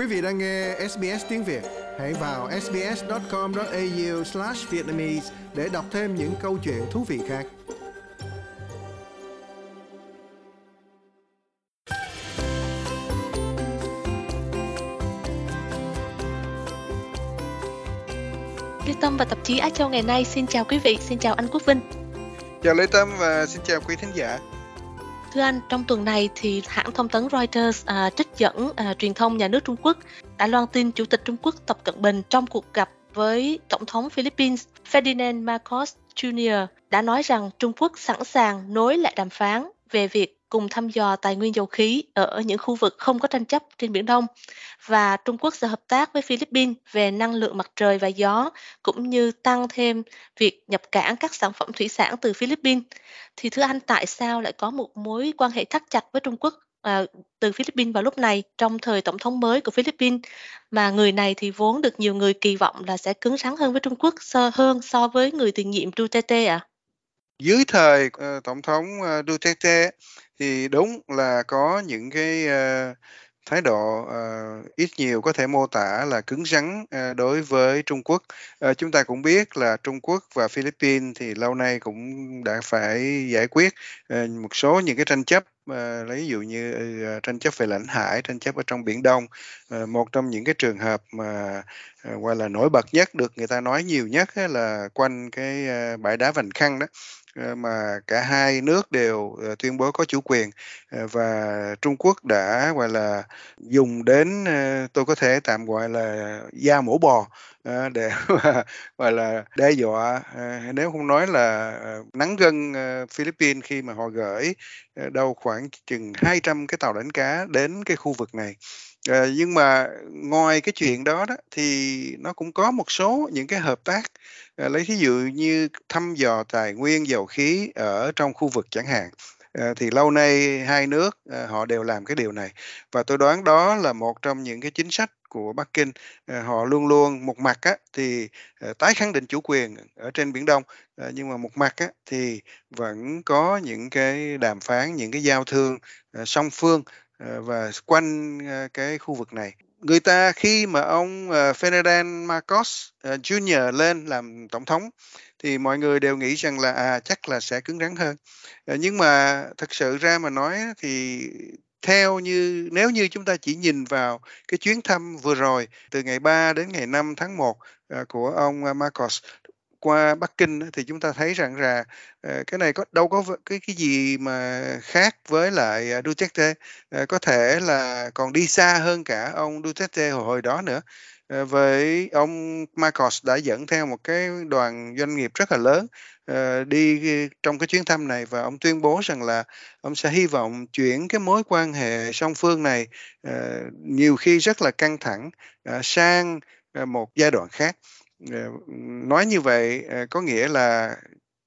Quý vị đang nghe SBS tiếng Việt, hãy vào sbs.com.au/vietnamese để đọc thêm những câu chuyện thú vị khác. Lê Tâm và tạp chí Á Châu ngày nay xin chào quý vị, xin chào anh Quốc Vinh. Chào Lê Tâm và xin chào quý thính giả. Thưa anh, trong tuần này thì hãng thông tấn Reuters à, trích dẫn à, truyền thông nhà nước Trung Quốc đã loan tin Chủ tịch Trung Quốc Tập Cận Bình trong cuộc gặp với Tổng thống Philippines Ferdinand Marcos Jr. đã nói rằng Trung Quốc sẵn sàng nối lại đàm phán về việc cùng thăm dò tài nguyên dầu khí ở những khu vực không có tranh chấp trên Biển Đông và Trung Quốc sẽ hợp tác với Philippines về năng lượng mặt trời và gió cũng như tăng thêm việc nhập cảng các sản phẩm thủy sản từ Philippines. Thì thưa anh, tại sao lại có một mối quan hệ thắt chặt với Trung Quốc à, từ Philippines vào lúc này trong thời tổng thống mới của Philippines mà người này thì vốn được nhiều người kỳ vọng là sẽ cứng rắn hơn với Trung Quốc hơn so với người tiền nhiệm Duterte ạ? À? Dưới thời uh, tổng thống uh, Duterte thì đúng là có những cái uh, thái độ uh, ít nhiều có thể mô tả là cứng rắn uh, đối với Trung Quốc. Uh, chúng ta cũng biết là Trung Quốc và Philippines thì lâu nay cũng đã phải giải quyết uh, một số những cái tranh chấp uh, lấy ví dụ như uh, tranh chấp về lãnh hải, tranh chấp ở trong biển Đông. Uh, một trong những cái trường hợp mà uh, gọi là nổi bật nhất được người ta nói nhiều nhất là quanh cái uh, bãi đá Vành Khăn đó Ờ, mà cả hai nước đều ờ, tuyên bố có chủ quyền ờ, và Trung Quốc đã, gọi là, dùng đến tôi có thể tạm gọi là da mổ bò để gọi là, đe dọa nếu không nói là nắng gân Philippines khi mà họ gửi đâu khoảng chừng 200 cái tàu đánh cá đến cái khu vực này. À, nhưng mà ngoài cái chuyện đó đó thì nó cũng có một số những cái hợp tác. À, lấy ví dụ như thăm dò tài nguyên dầu khí ở trong khu vực chẳng hạn. À, thì lâu nay hai nước à, họ đều làm cái điều này. Và tôi đoán đó là một trong những cái chính sách của Bắc Kinh. À, họ luôn luôn một mặt á, thì à, tái khẳng định chủ quyền ở trên biển Đông à, nhưng mà một mặt á, thì vẫn có những cái đàm phán những cái giao thương à, song phương Ờ, và quanh ờ, cái khu vực này. Người ta khi mà ông ờ, Ferdinand Marcos Jr. lên làm tổng thống thì mọi người đều nghĩ rằng là à chắc là sẽ cứng rắn hơn. Nhưng mà thật sự ra mà nói thì theo như, nếu như chúng ta chỉ nhìn vào cái chuyến thăm vừa rồi từ ngày 3 đến ngày 5 tháng 1 của ông Marcos qua Bắc Kinh thì chúng ta thấy rằng là ờ, cái này có đâu có cái cái gì mà khác với lại à, Duterte. Ờ, có thể là còn đi xa hơn cả ông Duterte hồi, hồi đó nữa. Ờ, với ông Marcos đã dẫn theo một cái đoàn doanh nghiệp rất là lớn đi trong cái chuyến thăm này và ông tuyên bố rằng là ông sẽ hy vọng chuyển cái mối quan hệ song phương này nhiều khi rất là căng thẳng sang một giai đoạn khác. Ờ, nói như vậy, ờ, có nghĩa là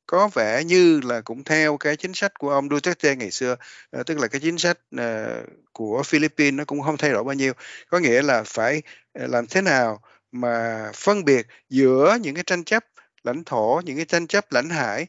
có vẻ như là cũng theo cái chính sách của ông Duterte ngày xưa, ờ, tức là cái chính sách, của Philippines nó cũng không thay đổi bao nhiêu. Có nghĩa là phải, làm thế nào mà phân biệt giữa những cái tranh chấp lãnh thổ, những cái tranh chấp lãnh hải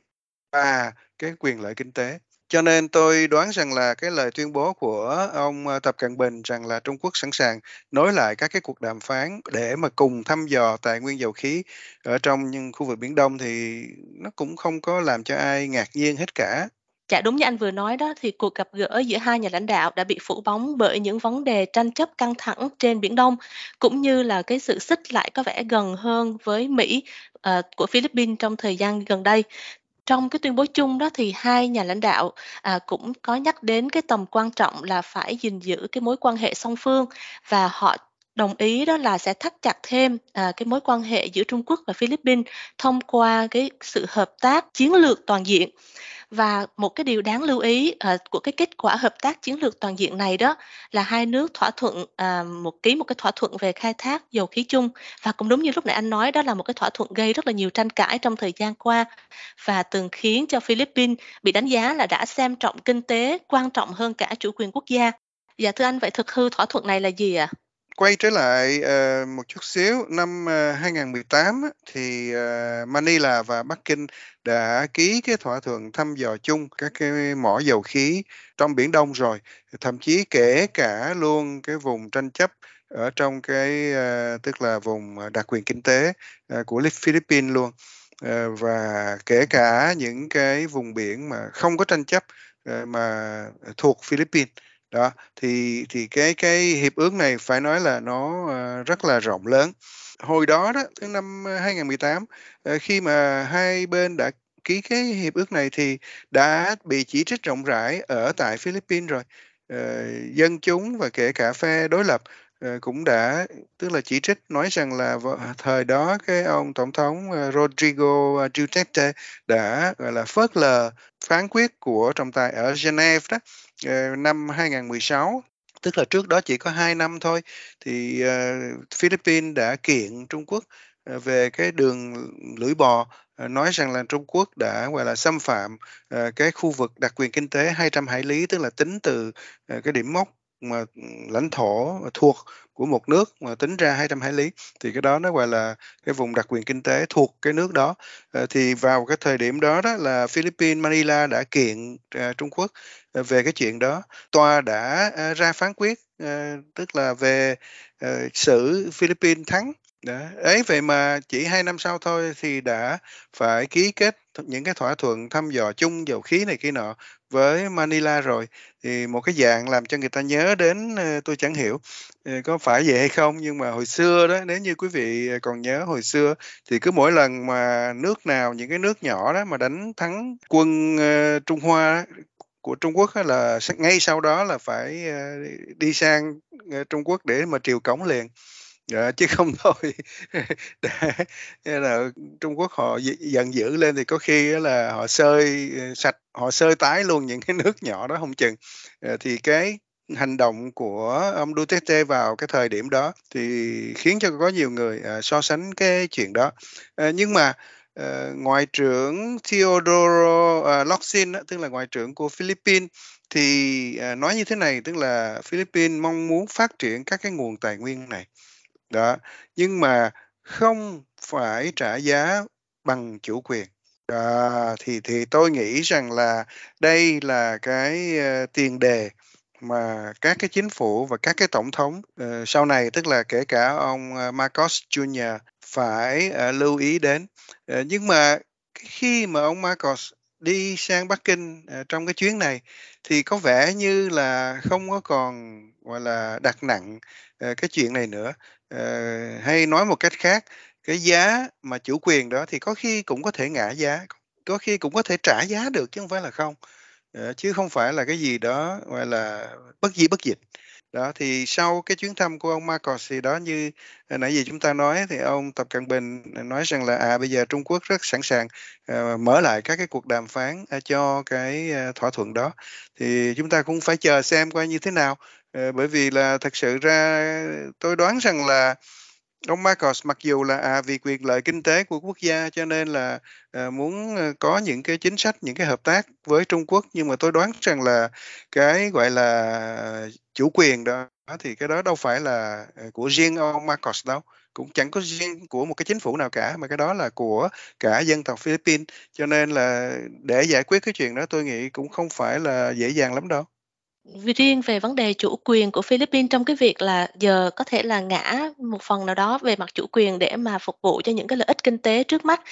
và cái quyền lợi kinh tế. Cho nên tôi đoán rằng là cái lời tuyên bố của ông, ờ, Tập Cận Bình rằng là Trung Quốc sẵn sàng nối lại các cái cuộc đàm phán để mà cùng thăm dò tài nguyên dầu khí ở trong những khu vực Biển Đông thì nó cũng không có làm cho ai ngạc nhiên hết cả. Chả đúng như anh vừa nói đó thì cuộc gặp gỡ giữa hai nhà lãnh đạo đã bị phủ bóng bởi những vấn đề tranh chấp căng thẳng trên Biển Đông cũng như là cái sự xích lại có vẻ gần hơn với Mỹ uh, của Philippines trong thời gian gần đây. Trong cái tuyên bố chung đó thì hai nhà lãnh đạo, à, cũng có nhắc đến cái tầm quan trọng là phải gìn giữ cái mối quan hệ song phương và họ đồng ý đó là sẽ thắt chặt thêm, à, cái mối quan hệ giữa Trung Quốc và Philippines thông qua cái sự hợp tác chiến lược toàn diện. Và một cái điều đáng lưu ý, à, của cái kết quả hợp tác chiến lược toàn diện này đó là hai nước thỏa thuận, à, một ký một cái thỏa thuận về khai thác dầu khí chung. Và cũng đúng như lúc nãy anh nói đó là một cái thỏa thuận gây rất là nhiều tranh cãi trong thời gian qua và từng khiến cho Philippines bị đánh giá là đã xem trọng kinh tế quan trọng hơn cả chủ quyền quốc gia. Dạ thưa anh, vậy thực hư thỏa thuận này là gì ạ? Quay trở lại, uh, một chút xíu, năm, ờ, uh, 2018 thì, uh, Manila và Bắc Kinh đã ký cái thỏa thuận thăm dò chung các cái mỏ dầu khí trong Biển Đông rồi, thậm chí kể cả luôn cái vùng tranh chấp ở trong cái uh, tức là vùng đặc quyền kinh tế uh, của Philippines luôn. Uh, và kể cả những cái vùng biển mà không có tranh chấp uh, mà thuộc Philippines đó, thì thì cái cái hiệp ước này phải nói là nó ờ, rất là rộng lớn. Hồi đó đó từ năm ờ, 2018 ờ, khi mà hai bên đã ký cái hiệp ước này thì đã bị chỉ trích rộng rãi ở tại Philippines rồi. Dân chúng và kể cả phe đối lập cũng đã, tức là chỉ trích, nói rằng là thời đó cái ông tổng thống Rodrigo Duterte đã, gọi là, phớt lờ phán quyết của trọng tài ở Geneva đó. Ờ, năm 2016 tức là trước đó chỉ có 2 năm thôi thì uh, Philippines đã kiện Trung Quốc uh, về cái đường lưỡi bò uh, nói rằng là Trung Quốc đã gọi là xâm phạm uh, cái khu vực đặc quyền kinh tế 200 hải lý tức là tính từ uh, cái điểm mốc mà lãnh thổ thuộc của một nước mà tính ra 200 hải lý, thì cái đó nó gọi là cái vùng đặc quyền kinh tế thuộc cái nước đó. Ờ, thì vào cái thời điểm đó đó là Philippines, Manila đã kiện ờ, Trung Quốc ờ, về cái chuyện đó. Tòa đã ra phán quyết tức là về xử Philippines thắng đó. Ấy, vậy mà chỉ hai năm sau thôi thì đã phải ký kết những cái thỏa thuận thăm dò chung dầu khí này kia nọ với Manila rồi. Thì một cái dạng làm cho người ta nhớ đến ờ, tôi chẳng hiểu ờ, có phải vậy hay không nhưng mà hồi xưa đó, nếu như quý vị ờ, còn nhớ hồi xưa thì cứ mỗi lần mà nước nào, những cái nước nhỏ đó mà đánh thắng quân Trung Hoa của Trung Quốc là ngay sau đó là phải đi sang Trung Quốc để mà triều cống liền Dạ, chứ không thôi. Để là Trung Quốc họ giận dữ lên thì có khi là họ sơi ờ, sạch họ sơi tái luôn những cái nước nhỏ đó không chừng. Ờ, thì cái hành động của ông Duterte vào cái thời điểm đó thì khiến cho có nhiều người uh, so sánh cái chuyện đó. Uh, nhưng mà uh, ngoại trưởng Theodoro uh, Locsin tức là ngoại trưởng của Philippines thì uh, nói như thế này tức là Philippines mong muốn phát triển các cái nguồn tài nguyên này đó. Nhưng mà không phải trả giá bằng chủ quyền. À, thì thì tôi nghĩ rằng là đây là cái uh, tiền đề mà các cái chính phủ và các cái tổng thống uh, sau này tức là kể cả ông uh, Marcos Jr phải uh, lưu ý đến. Uh, nhưng mà khi mà ông Marcos đi sang Bắc Kinh uh, trong cái chuyến này thì có vẻ như là không có còn gọi là đặt nặng uh, cái chuyện này nữa. Ờ, hay nói một cách khác, cái giá mà chủ quyền đó thì có khi cũng có thể ngã giá, có khi cũng có thể trả giá được chứ không phải là không, ờ, chứ không phải là cái gì đó, gọi là, bất di bất dịch. Đó, thì sau cái chuyến thăm của ông Marcos thì đó như ờ, nãy giờ chúng ta nói thì ông Tập Cận Bình nói rằng là, à, bây giờ Trung Quốc rất sẵn sàng, uh, mở lại các cái cuộc đàm phán, uh, cho cái, uh, thỏa thuận đó. Thì chúng ta cũng phải chờ xem coi như thế nào. Ờ, bởi vì là thật sự ra tôi đoán rằng là ông Marcos mặc dù là à vì quyền lợi kinh tế của quốc gia cho nên là à, muốn ờ, có những cái chính sách những cái hợp tác với Trung Quốc nhưng mà tôi đoán rằng là cái gọi là chủ quyền đó thì cái đó đâu phải là của riêng ông Marcos đâu cũng chẳng có riêng của một cái chính phủ nào cả mà cái đó là của cả dân tộc Philippines. Cho nên là để giải quyết cái chuyện đó tôi nghĩ cũng không phải là dễ dàng lắm đâu riêng về vấn đề chủ quyền của Philippines trong cái việc là giờ có thể là ngã một phần nào đó về mặt chủ quyền để mà phục vụ cho những cái lợi ích kinh tế trước mắt,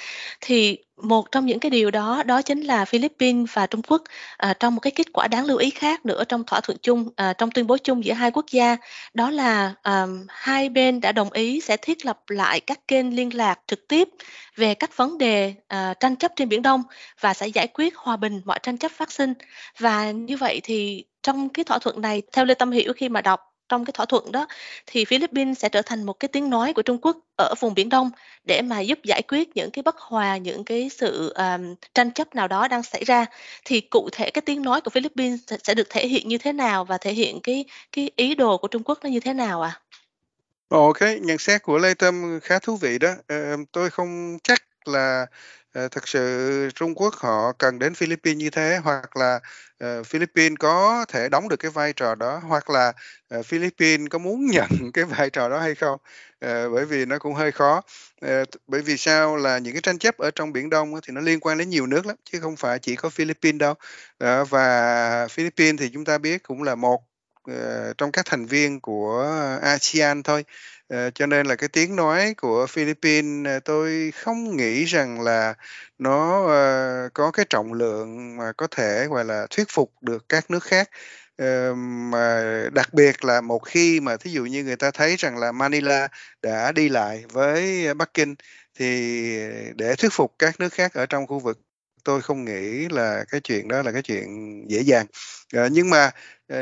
thì một trong những cái điều đó đó chính là Philippines và Trung Quốc, à, trong một cái kết quả đáng lưu ý khác nữa trong thỏa thuận chung, à, trong tuyên bố chung giữa hai quốc gia, đó là, à, hai bên đã đồng ý sẽ thiết lập lại các kênh liên lạc trực tiếp về các vấn đề, à, tranh chấp trên Biển Đông và sẽ giải quyết hòa bình mọi tranh chấp phát sinh. Và như vậy thì trong cái thỏa thuận này, theo Lê Tâm Hiểu khi mà đọc trong cái thỏa thuận đó, thì Philippines sẽ trở thành một cái tiếng nói của Trung Quốc ở vùng Biển Đông để mà giúp giải quyết những cái bất hòa, những cái sự, um, tranh chấp nào đó đang xảy ra. Thì cụ thể cái tiếng nói của Philippines sẽ được thể hiện như thế nào và thể hiện cái cái ý đồ của Trung Quốc nó như thế nào ạ? À? Ồ, cái nhận xét của Lê Tâm khá thú vị đó. Ờ, tôi không chắc là ờ, thực sự Trung Quốc họ cần đến Philippines như thế hoặc là uh, Philippines có thể đóng được cái vai trò đó hoặc là uh, Philippines có muốn nhận cái vai trò đó hay không? Uh, bởi vì nó cũng hơi khó. Bởi vì sao là những cái tranh chấp ở trong biển Đông thì nó liên quan đến nhiều nước lắm chứ không phải chỉ có Philippines đâu. Và Philippines thì chúng ta biết cũng là một trong các thành viên của ASEAN thôi. Ờ, cho nên là cái tiếng nói của Philippines, ờ, tôi không nghĩ rằng là nó, ờ, có cái trọng lượng mà có thể, gọi là, thuyết phục được các nước khác. Mà đặc biệt là một khi mà thí dụ như người ta thấy rằng là Manila đã đi lại với Bắc Kinh, thì để thuyết phục các nước khác ở trong khu vực, tôi không nghĩ là cái chuyện đó là cái chuyện dễ dàng. Nhưng mà,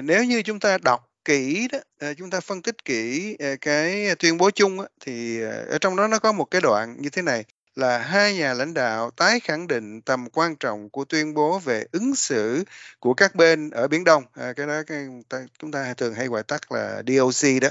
nếu như chúng ta đọc kỹ đó, ờ, chúng ta phân tích kỹ, ờ, cái tuyên bố chung á, thì, ờ, ở trong đó nó có một cái đoạn như thế này, là hai nhà lãnh đạo tái khẳng định tầm quan trọng của tuyên bố về ứng xử của các bên ở Biển Đông, à, cái đó cái ta chúng ta thường hay gọi tắt là DOC đó,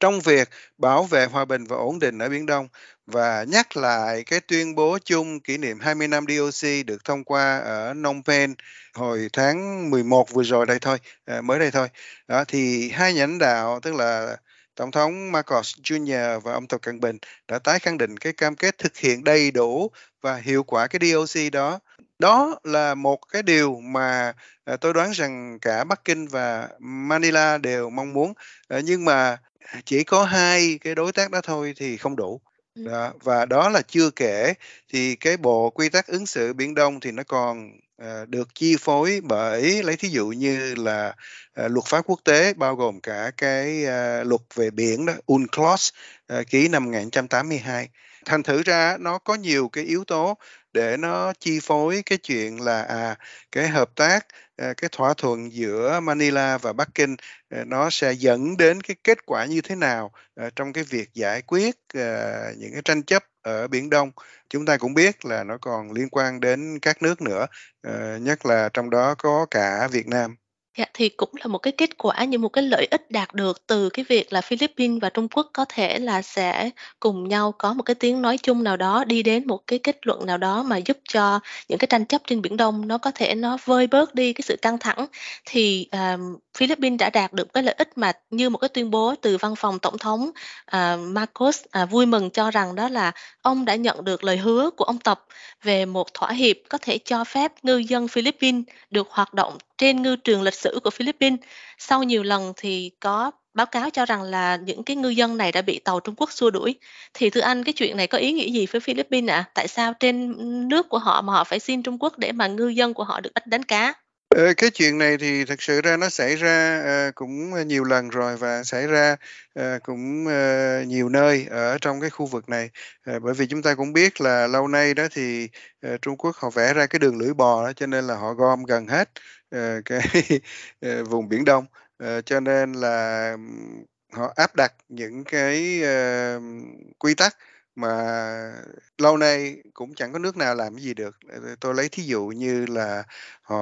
trong việc bảo vệ hòa bình và ổn định ở Biển Đông và nhắc lại cái tuyên bố chung kỷ niệm 20 năm DOC được thông qua ở Phnom Penh hồi tháng 11 vừa rồi đây thôi, à, mới đây thôi. Đó, thì hai nhà lãnh đạo tức là Tổng thống Marcos Jr. và ông Tập Cận Bình đã tái khẳng định cái cam kết thực hiện đầy đủ và hiệu quả cái DOC đó. Đó là một cái điều mà, à, tôi đoán rằng cả Bắc Kinh và Manila đều mong muốn, à, nhưng mà chỉ có hai cái đối tác đó thôi thì không đủ. Ừm. Đó, và đó là chưa kể thì cái Bộ Quy tắc ứng xử Biển Đông thì nó còn, ờ, được chi phối bởi lấy thí dụ như là, ờ, luật pháp quốc tế, bao gồm cả cái, a, luật về biển đó, UNCLOS, ờ, ký năm 1982. Thành thử ra nó có nhiều cái yếu tố để nó chi phối cái chuyện là, à, cái hợp tác, à, cái thỏa thuận giữa Manila và Bắc Kinh, à, nó sẽ dẫn đến cái kết quả như thế nào, à, trong cái việc giải quyết, những cái tranh chấp ở Biển Đông. Chúng ta cũng biết là nó còn liên quan đến các nước nữa, nhất là trong đó có cả Việt Nam. Dạ, thì cũng là một cái kết quả, như một cái lợi ích đạt được từ cái việc là Philippines và Trung Quốc có thể là sẽ cùng nhau có một cái tiếng nói chung nào đó, đi đến một cái kết luận nào đó mà giúp cho những cái tranh chấp trên Biển Đông nó có thể nó vơi bớt đi cái sự căng thẳng. Thì, ờm, Philippines đã đạt được cái lợi ích mà như một cái tuyên bố từ văn phòng tổng thống, à, Marcos, à, vui mừng cho rằng đó là ông đã nhận được lời hứa của ông Tập về một thỏa hiệp có thể cho phép ngư dân Philippines được hoạt động trên ngư trường lịch sử của Philippines. Sau nhiều lần thì có báo cáo cho rằng là những cái ngư dân này đã bị tàu Trung Quốc xua đuổi. Thì thưa anh cái chuyện này có ý nghĩa gì với Philippines ạ? Tại sao trên, nước của họ mà họ phải xin Trung Quốc để mà ngư dân của họ được đánh cá? Ờ, cái chuyện này thì thực sự ra nó xảy ra, ờ, cũng nhiều lần rồi và xảy ra, ờ, cũng, ờ, nhiều nơi ở trong cái khu vực này. Ờ, bởi vì chúng ta cũng biết là lâu nay đó thì, ờ, Trung Quốc họ vẽ ra cái đường lưỡi bò đó, cho nên là họ gom gần hết, ờ, cái, ờ, vùng Biển Đông, ờ, cho nên là, ừm, họ áp đặt những cái, ờ, quy tắc mà lâu nay cũng chẳng có nước nào làm cái gì được. Ờ, ờ, tôi lấy thí dụ như là họ,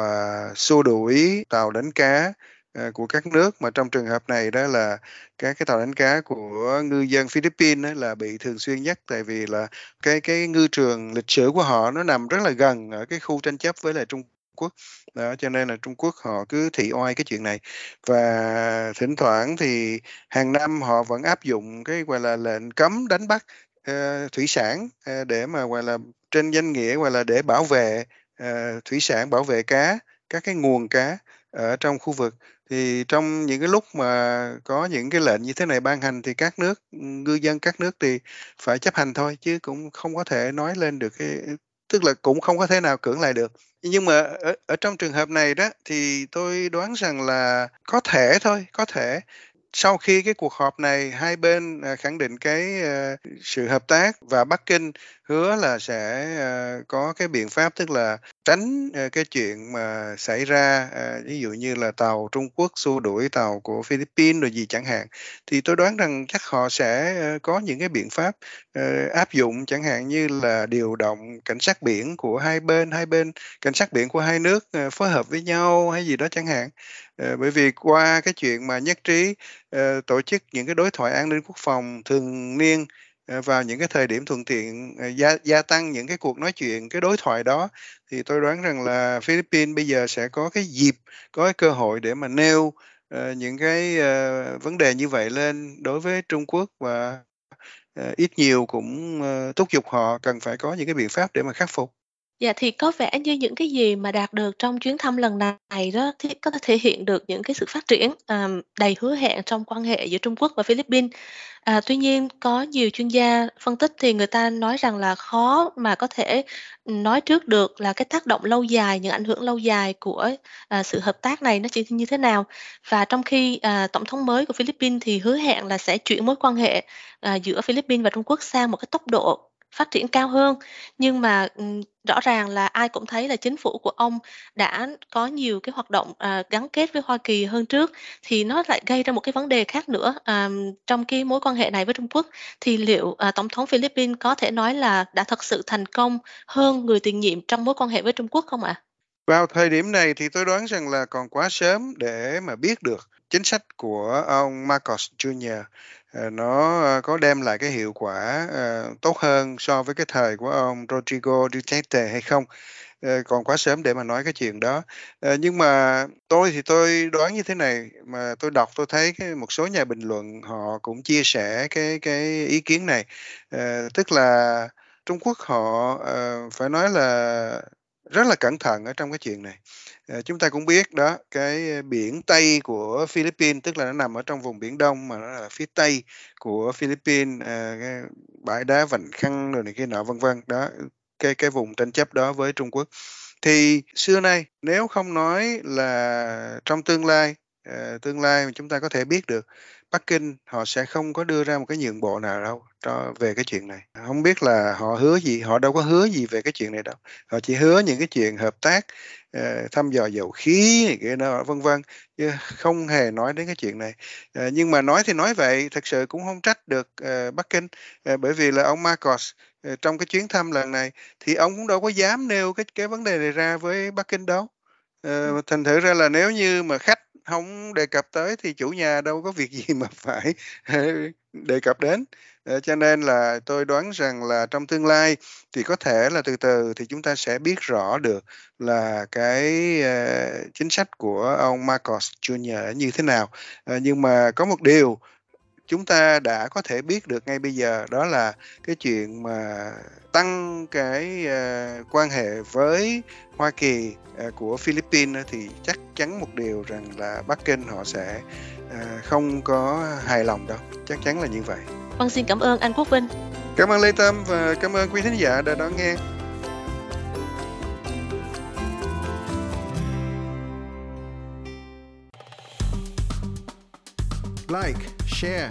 à, xua đuổi tàu đánh cá, ờ, của các nước, mà trong trường hợp này đó là các cái tàu đánh cá của ngư dân Philippines là bị thường xuyên nhắc tại vì là cái cái ngư trường lịch sử của họ nó nằm rất là gần ở cái khu tranh chấp với lại Trung Quốc. Đó, cho nên là Trung Quốc họ cứ thị oai cái chuyện này. Và thỉnh thoảng thì hàng năm họ vẫn áp dụng cái, gọi là, lệnh cấm đánh bắt, uh, thủy sản, uh, để mà, gọi là, trên danh nghĩa, gọi là, để bảo vệ, uh, thủy sản, bảo vệ cá, các cái nguồn cá ở trong khu vực. Thì trong những cái lúc mà có những cái lệnh như thế này ban hành thì các nước, ngư dân các nước thì phải chấp hành thôi, chứ cũng không có thể nói lên được cái tức là cũng không có thể nào cưỡng lại được. Nhưng mà ở ở trong trường hợp này đó, thì tôi đoán rằng là có thể thôi, có thể sau khi cái cuộc họp này hai bên, à, khẳng định cái, à, sự hợp tác và Bắc Kinh hứa là sẽ, à, có cái biện pháp, tức là tránh, ờ, cái chuyện mà xảy ra, ờ, ví dụ như là tàu Trung Quốc xua đuổi tàu của Philippines rồi gì chẳng hạn. Thì tôi đoán rằng chắc họ sẽ, ờ, có những cái biện pháp, áp dụng, chẳng hạn như là điều động cảnh sát biển của hai bên, hai bên cảnh sát biển của hai nước, phối hợp với nhau hay gì đó chẳng hạn. Bởi vì qua cái chuyện mà nhất trí, tổ chức những cái đối thoại an ninh quốc phòng thường niên, Ờ, vào những cái thời điểm thuận tiện, ờ, gia gia tăng những cái cuộc nói chuyện, cái đối thoại đó, thì tôi đoán rằng là Philippines bây giờ sẽ có cái dịp, có cái cơ hội để mà nêu, uh, những cái, uh, vấn đề như vậy lên đối với Trung Quốc và, uh, ít nhiều cũng, uh, thúc giục họ cần phải có những cái biện pháp để mà khắc phục. Dạ, thì có vẻ như những cái gì mà đạt được trong chuyến thăm lần này đó thì có thể thể hiện được những cái sự phát triển, um, đầy hứa hẹn trong quan hệ giữa Trung Quốc và Philippines. À, tuy nhiên có nhiều chuyên gia phân tích thì người ta nói rằng là khó mà có thể, ừ, nói trước được là cái tác động lâu dài, những ảnh hưởng lâu dài của, à, sự hợp tác này nó sẽ như thế nào. Và trong khi, à, tổng thống mới của Philippines thì hứa hẹn là sẽ chuyển mối quan hệ, à, giữa Philippines và Trung Quốc sang một cái tốc độ phát triển cao hơn. Nhưng mà, ừm, rõ ràng là ai cũng thấy là chính phủ của ông đã có nhiều cái hoạt động, à, gắn kết với Hoa Kỳ hơn trước, thì nó lại gây ra một cái vấn đề khác nữa, ờm, trong cái mối quan hệ này với Trung Quốc. Thì liệu, à, tổng thống Philippines có thể nói là đã thật sự thành công hơn người tiền nhiệm trong mối quan hệ với Trung Quốc không ạ? Vào thời điểm này thì tôi đoán rằng là còn quá sớm để mà biết được chính sách của ông Marcos Jr. Ờ, nó, ờ, có đem lại cái hiệu quả, ờ, tốt hơn so với cái thời của ông Rodrigo Duterte hay không. Còn quá sớm để mà nói cái chuyện đó. Nhưng mà tôi thì tôi đoán như thế này, mà tôi đọc tôi thấy cái một số nhà bình luận họ cũng chia sẻ cái cái ý kiến này. Tức là Trung Quốc họ, phải nói là rất là cẩn thận ở trong cái chuyện này. Ờ, chúng ta cũng biết đó, cái ờ, biển Tây của Philippines, tức là nó nằm ở trong vùng Biển Đông mà nó là phía Tây của Philippines, ờ, cái bãi đá Vành Khăn rồi này kia nọ, vân vân. Đó, cái cái vùng tranh chấp đó với Trung Quốc. Thì xưa nay nếu không nói là trong tương lai, Ờ, tương lai mà chúng ta có thể biết được, Bắc Kinh họ sẽ không có đưa ra một cái nhượng bộ nào đâu cho về cái chuyện này. Không biết là họ hứa gì, họ đâu có hứa gì về cái chuyện này đâu. Họ chỉ hứa những cái chuyện hợp tác, ờ, thăm dò dầu khí này kia vân vân, chứ không hề nói đến cái chuyện này. Ờ, nhưng mà nói thì nói vậy, thực sự cũng không trách được, Bắc Kinh, bởi vì là ông Marcos, trong cái chuyến thăm lần này thì ông cũng đâu có dám nêu cái cái vấn đề này ra với Bắc Kinh đâu. Thành thử ra là nếu như mà khách không đề cập tới thì chủ nhà đâu có việc gì mà phải, ờ, đề cập đến. Ờ, cho nên là tôi đoán rằng là trong tương lai thì có thể là từ từ thì chúng ta sẽ biết rõ được là cái, ờ, chính sách của ông Marcos Jr. như thế nào. Nhưng mà có một điều chúng ta đã có thể biết được ngay bây giờ đó là cái chuyện mà tăng cái, ơ, quan hệ với Hoa Kỳ, ờ, của Philippines thì chắc chắn một điều rằng là Bắc Kinh họ sẽ, ờ, không có hài lòng đâu, chắc chắn là như vậy. Vâng, xin cảm ơn anh Quốc Vinh. Cảm ơn Lê Tâm và cảm ơn quý thính giả đã đón nghe. Like, share,